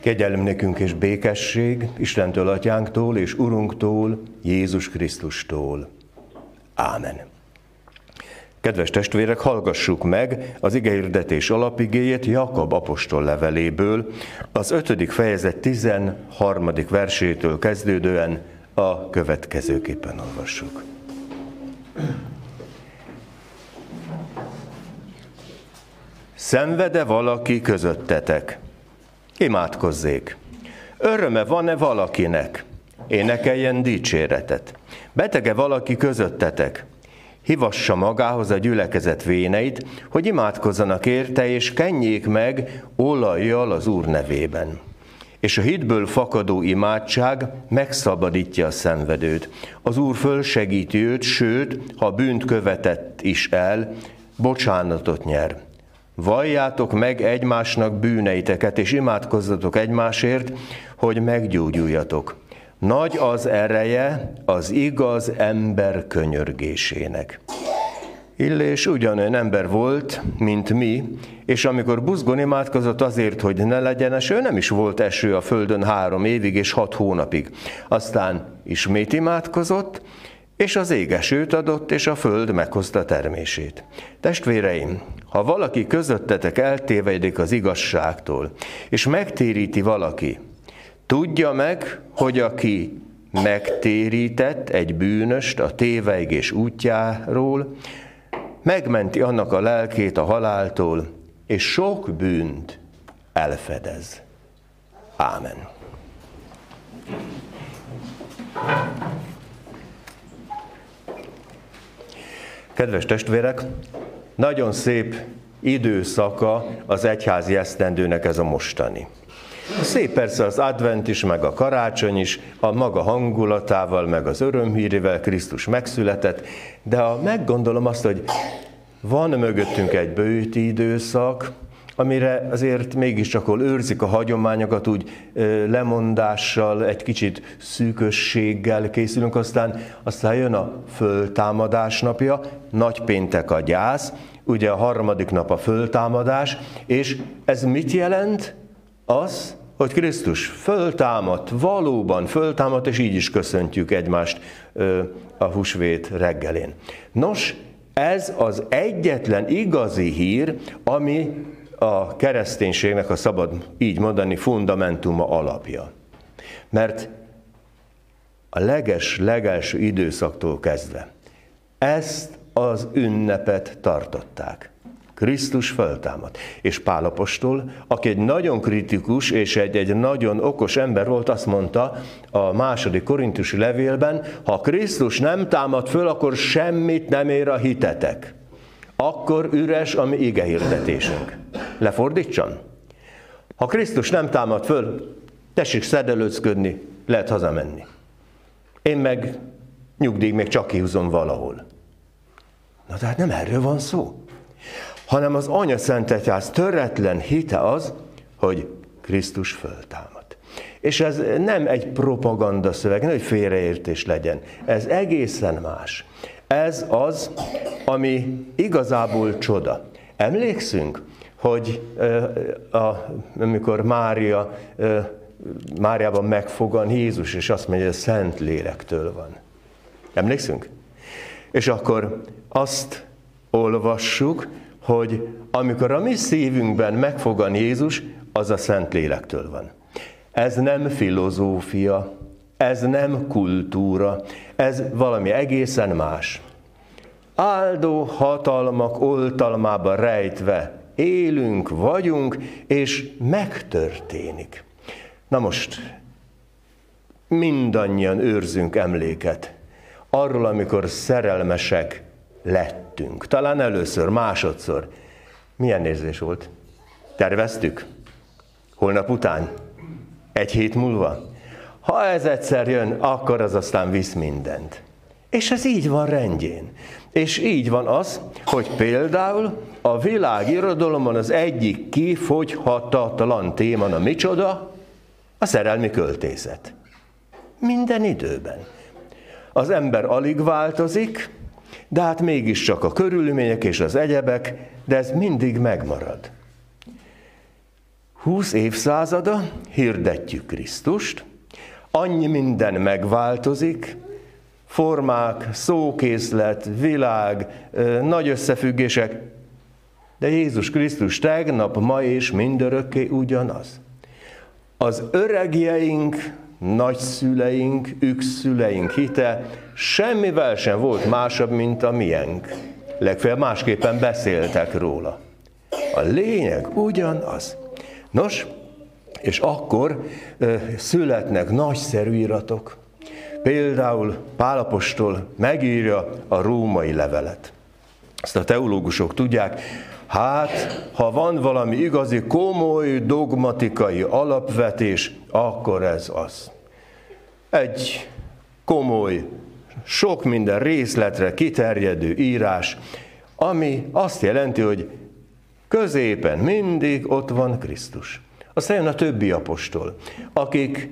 Kegyelem nekünk és békesség Istentől, Atyánktól és Urunktól, Jézus Krisztustól. Ámen. Kedves testvérek, hallgassuk meg az igehirdetés alapigéjét Jakab apostol leveléből, az 5. fejezet 13. versétől kezdődően a következőképpen olvassuk. Szenvede valaki közöttetek? Imádkozzék. Öröme van-e valakinek? Énekeljen dicséretet. Betege valaki közöttetek? Hivassa magához a gyülekezet véneit, hogy imádkozzanak érte, és kenjék meg olajjal az Úr nevében. És a hitből fakadó imádság megszabadítja a szenvedőt. Az Úr fölsegíti őt, sőt, ha bűnt követett is el, bocsánatot nyer. Valljátok meg egymásnak bűneiteket, és imádkozzatok egymásért, hogy meggyógyuljatok. Nagy az ereje az igaz ember könyörgésének. Illés ugyanolyan ember volt, mint mi, és amikor buzgon imádkozott azért, hogy ne legyen eső, nem is volt eső a földön három évig és hat hónapig. Aztán ismét imádkozott, és az ég esőt adott, és a föld meghozta termését. Testvéreim, ha valaki közöttetek eltévedik az igazságtól, és megtéríti valaki, tudja meg, hogy aki megtérített egy bűnöst a téveigés útjáról, megmenti annak a lelkét a haláltól, és sok bűnt elfedez. Ámen. Kedves testvérek, nagyon szép időszaka az egyházi esztendőnek ez a mostani. Szép persze az advent is, meg a karácsony is, a maga hangulatával, meg az örömhírével Krisztus megszületett, de ha meggondolom azt, hogy van mögöttünk egy bőti időszak, amire azért mégiscsak hol őrzik a hagyományokat, úgy lemondással, egy kicsit szűkösséggel készülünk, aztán, aztán jön a föltámadás napja, nagy péntek a gyász, ugye a harmadik nap a föltámadás, és ez mit jelent? Az, hogy Krisztus föltámadt, valóban föltámadt, és így is köszöntjük egymást a húsvét reggelén. Nos, ez az egyetlen igazi hír, ami a kereszténységnek, ha szabad így mondani, fundamentuma alapja. Mert a leges, legelső időszaktól kezdve ezt az ünnepet tartották. Krisztus föltámad. És Pálapostól, aki egy nagyon kritikus és egy, egy nagyon okos ember volt, azt mondta a második korintusi levélben, ha Krisztus nem támad föl, akkor semmit nem ér a hitetek akkor üres a mi ige hirdetésünk. Lefordítson? Ha Krisztus nem támad föl, tessék szedelőcködni, lehet hazamenni. Én meg nyugdíj még csak kihúzom valahol. Na tehát nem erről van szó, hanem az Anya Szent Egyház töretlen hite az, hogy Krisztus föltámad. És ez nem egy propaganda szöveg, nem egy félreértés legyen. Ez egészen más. Ez az, ami igazából csoda. Emlékszünk, hogy a, amikor Mária, Máriában megfogan Jézus, és azt mondja, hogy a Szent Lélektől van. Emlékszünk? És akkor azt olvassuk, hogy amikor a mi szívünkben megfogan Jézus, az a Szent Lélektől van. Ez nem filozófia, ez nem kultúra, ez valami egészen más. Áldó hatalmak oltalmába rejtve élünk, vagyunk, és megtörténik. Na most, mindannyian őrzünk emléket arról, amikor szerelmesek lettünk. Talán először, másodszor. Milyen érzés volt? Terveztük? Holnap után? Egy hét múlva? Ha ez egyszer jön, akkor az aztán visz mindent. És ez így van rendjén. És így van az, hogy például a világ irodalomban az egyik kifogyhatatlan téma, a micsoda? A szerelmi költészet. Minden időben. Az ember alig változik, de hát mégiscsak a körülmények és az egyebek, de ez mindig megmarad. Húsz évszázada hirdetjük Krisztust, annyi minden megváltozik, formák, szókészlet, világ, nagy összefüggések, de Jézus Krisztus tegnap, ma és mindörökké ugyanaz. Az öregjeink, nagyszüleink, ükszüleink hite semmivel sem volt másabb, mint a miénk. Legfeljebb másképpen beszéltek róla. A lényeg ugyanaz. Nos, és akkor születnek nagyszerű iratok. Például Pálapostól megírja a római levelet. Ezt a teológusok tudják, hát ha van valami igazi komoly dogmatikai alapvetés, akkor ez az. Egy komoly, sok minden részletre kiterjedő írás, ami azt jelenti, hogy középen mindig ott van Krisztus. Aztán jön a többi apostol, akik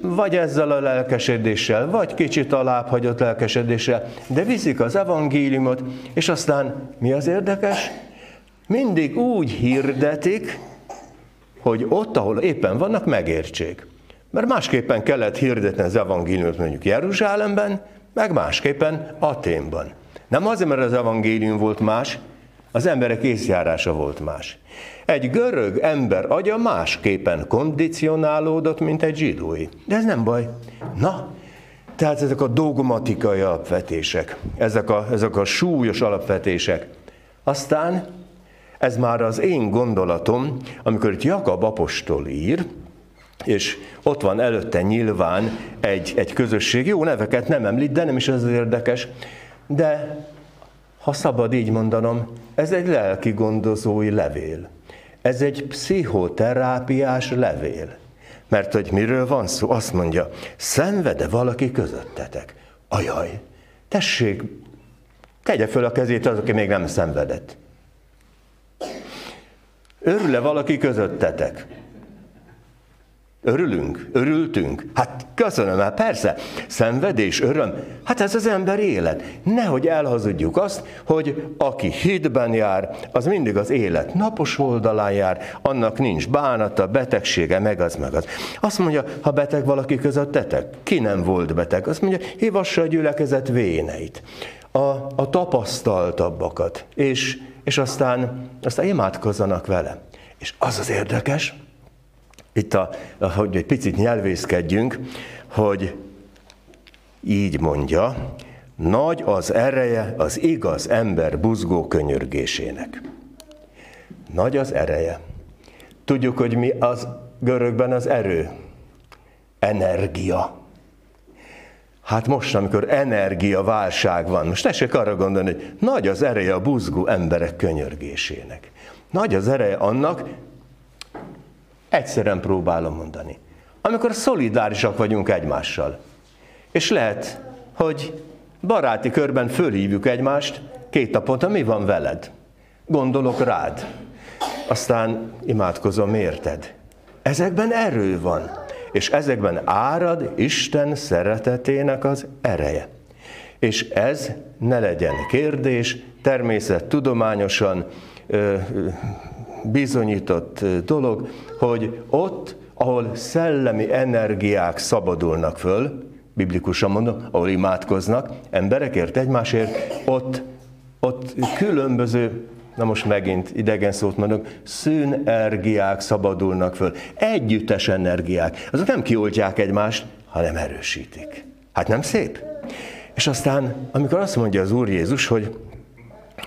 vagy ezzel a lelkesedéssel, vagy kicsit alább hagyott lelkesedéssel, de viszik az evangéliumot, és aztán mi az érdekes? Mindig úgy hirdetik, hogy ott, ahol éppen vannak, megértsék. Mert másképpen kellett hirdetni az evangéliumot mondjuk Jeruzsálemben, meg másképpen Aténban. Nem azért, mert az evangélium volt más, az emberek észjárása volt más. Egy görög ember agya másképpen kondicionálódott, mint egy zsidói. De ez nem baj. Na, tehát ezek a dogmatikai alapvetések, ezek a, ezek a súlyos alapvetések. Aztán ez már az én gondolatom, amikor itt Jakab apostol ír, és ott van előtte nyilván egy, egy közösség, jó neveket nem említ, de nem is ez az érdekes, de ha szabad így mondanom, ez egy lelki gondozói levél. Ez egy pszichoterápiás levél. Mert hogy miről van szó? Azt mondja, szenvede valaki közöttetek. Ajaj, tessék, tegye föl a kezét az, aki még nem szenvedett. Örül-e valaki közöttetek? Örülünk? Örültünk? Hát köszönöm, hát persze, szenvedés, öröm, hát ez az ember élet. Nehogy elhazudjuk azt, hogy aki hitben jár, az mindig az élet napos oldalán jár, annak nincs bánata, betegsége, meg az, meg az. Azt mondja, ha beteg valaki közöttetek, ki nem volt beteg? Azt mondja, hívassa a gyülekezet véneit, a, a tapasztaltabbakat, és, és aztán, aztán imádkozzanak vele. És az az érdekes, itt, a, hogy egy picit nyelvészkedjünk, hogy így mondja, nagy az ereje az igaz ember buzgó könyörgésének. Nagy az ereje. Tudjuk, hogy mi az görögben az erő. Energia. Hát most, amikor energia válság van, most tessék arra gondolni, hogy nagy az ereje a buzgó emberek könyörgésének. Nagy az ereje annak, Egyszerűen próbálom mondani. Amikor szolidárisak vagyunk egymással, és lehet, hogy baráti körben fölhívjuk egymást, két naponta mi van veled? Gondolok rád. Aztán imádkozom, érted? Ezekben erő van, és ezekben árad Isten szeretetének az ereje. És ez ne legyen kérdés, természet tudományosan bizonyított dolog, hogy ott, ahol szellemi energiák szabadulnak föl, biblikusan mondom, ahol imádkoznak, emberekért, egymásért, ott, ott különböző, na most megint idegen szót mondok, szűnergiák szabadulnak föl. Együttes energiák. Azok nem kioltják egymást, hanem erősítik. Hát nem szép? És aztán, amikor azt mondja az Úr Jézus, hogy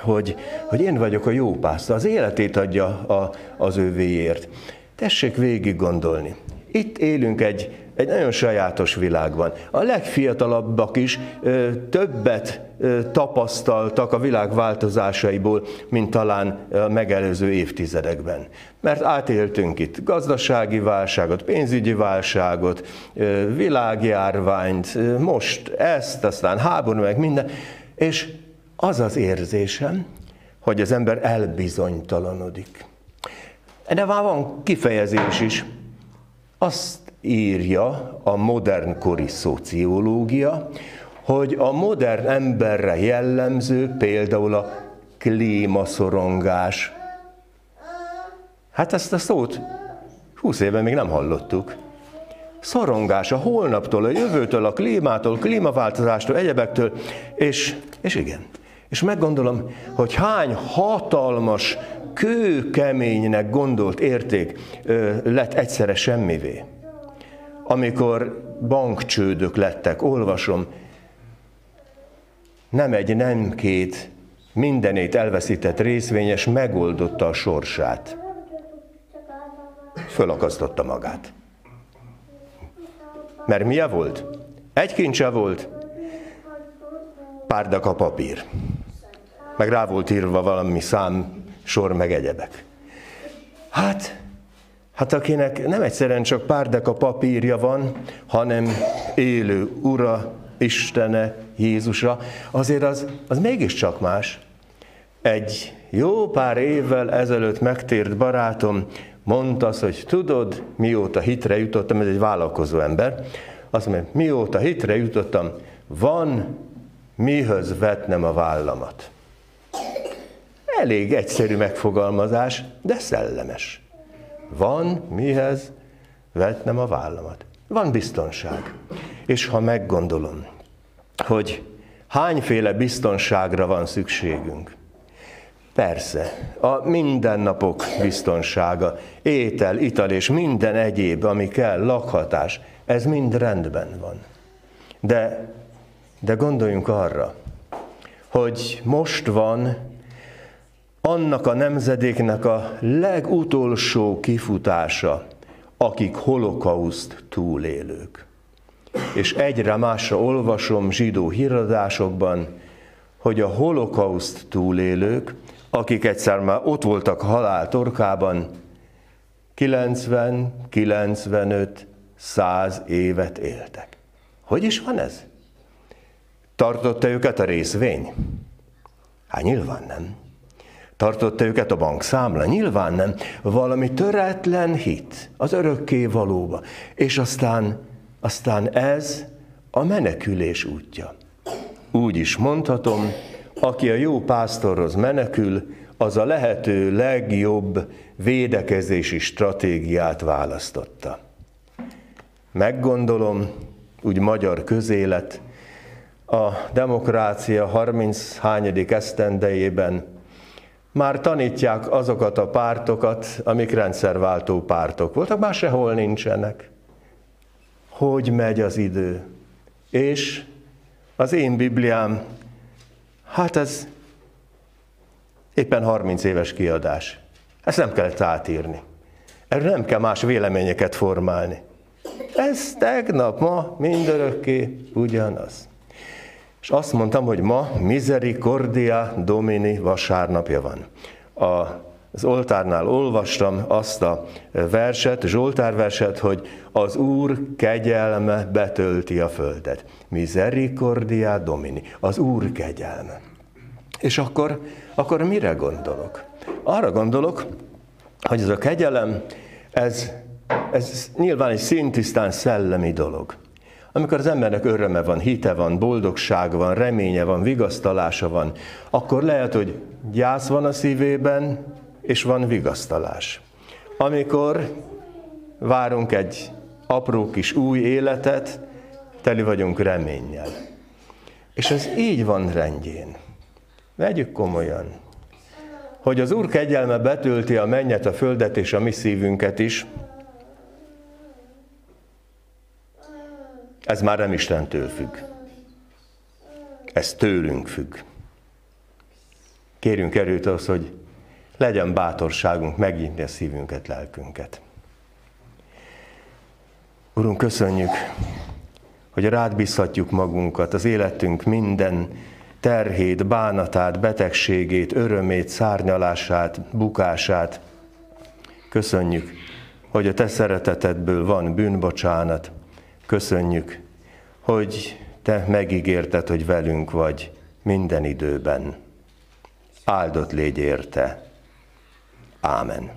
hogy, hogy én vagyok a jó pásztor, az életét adja a, az ővéért. Tessék végig gondolni. Itt élünk egy, egy nagyon sajátos világban. A legfiatalabbak is ö, többet ö, tapasztaltak a világ változásaiból, mint talán a megelőző évtizedekben. Mert átéltünk itt gazdasági válságot, pénzügyi válságot, ö, világjárványt, ö, most ezt, aztán háború, meg minden. És az az érzésem, hogy az ember elbizonytalanodik. De már van kifejezés is. Azt írja a modern kori szociológia, hogy a modern emberre jellemző például a klímaszorongás. Hát ezt a szót 20 éve még nem hallottuk. Szorongás a holnaptól, a jövőtől, a klímától, klímaváltozástól, egyebektől, és, és igen. És meggondolom, hogy hány hatalmas, kőkeménynek gondolt érték ö, lett egyszerre semmivé. Amikor bankcsődök lettek, olvasom, nem egy, nem két, mindenét elveszített részvényes megoldotta a sorsát. Fölakasztotta magát. Mert milyen volt? Egy kincse volt, párdak a papír. Meg rá volt írva valami szám, sor, meg egyebek. Hát, hát akinek nem egyszerűen csak párdek a papírja van, hanem élő Ura, Istene, Jézusra, azért az, az mégiscsak más. Egy jó pár évvel ezelőtt megtért barátom mondta azt, hogy tudod, mióta hitre jutottam, ez egy vállalkozó ember, azt mondja, mióta hitre jutottam, van mihöz vetnem a vállamat. Elég egyszerű megfogalmazás, de szellemes. Van mihez vetnem a vállamat. Van biztonság. És ha meggondolom, hogy hányféle biztonságra van szükségünk, Persze, a mindennapok biztonsága, étel, ital és minden egyéb, ami kell, lakhatás, ez mind rendben van. De, de gondoljunk arra, hogy most van annak a nemzedéknek a legutolsó kifutása, akik holokauszt túlélők. És egyre másra olvasom zsidó híradásokban, hogy a holokauszt túlélők akik egyszer már ott voltak halál torkában, 90, 95, 100 évet éltek. Hogy is van ez? Tartotta őket a részvény? Hát nyilván nem. Tartotta őket a bankszámla? Nyilván nem. Valami töretlen hit az örökké valóba. És aztán, aztán ez a menekülés útja. Úgy is mondhatom, aki a jó pásztorhoz menekül, az a lehető legjobb védekezési stratégiát választotta. Meggondolom, úgy magyar közélet, a demokrácia 30 hányadik esztendejében már tanítják azokat a pártokat, amik rendszerváltó pártok voltak, már sehol nincsenek. Hogy megy az idő? És az én Bibliám Hát ez éppen 30 éves kiadás. Ezt nem kellett átírni. Erről nem kell más véleményeket formálni. Ez tegnap, ma mindörökké ugyanaz. És azt mondtam, hogy ma Misericordia Domini vasárnapja van. A, az oltárnál olvastam azt a verset, Zsoltárverset, hogy az Úr kegyelme betölti a földet. Misericordia Domini, az Úr kegyelme. És akkor, akkor mire gondolok? Arra gondolok, hogy ez a kegyelem, ez, ez nyilván egy szintisztán szellemi dolog. Amikor az embernek öröme van, hite van, boldogság van, reménye van, vigasztalása van, akkor lehet, hogy gyász van a szívében, és van vigasztalás. Amikor várunk egy apró kis új életet, teli vagyunk reménnyel. És ez így van rendjén. Vegyük komolyan, hogy az Úr kegyelme betölti a mennyet, a földet és a mi szívünket is, ez már nem Istentől függ. Ez tőlünk függ. Kérjünk erőt az, hogy legyen bátorságunk megnyitni a szívünket, lelkünket. Urunk, köszönjük, hogy rád bízhatjuk magunkat, az életünk minden terhét, bánatát, betegségét, örömét, szárnyalását, bukását. Köszönjük, hogy a Te szeretetedből van bűnbocsánat. Köszönjük, hogy Te megígérted, hogy velünk vagy minden időben. Áldott légy érte. Ámen.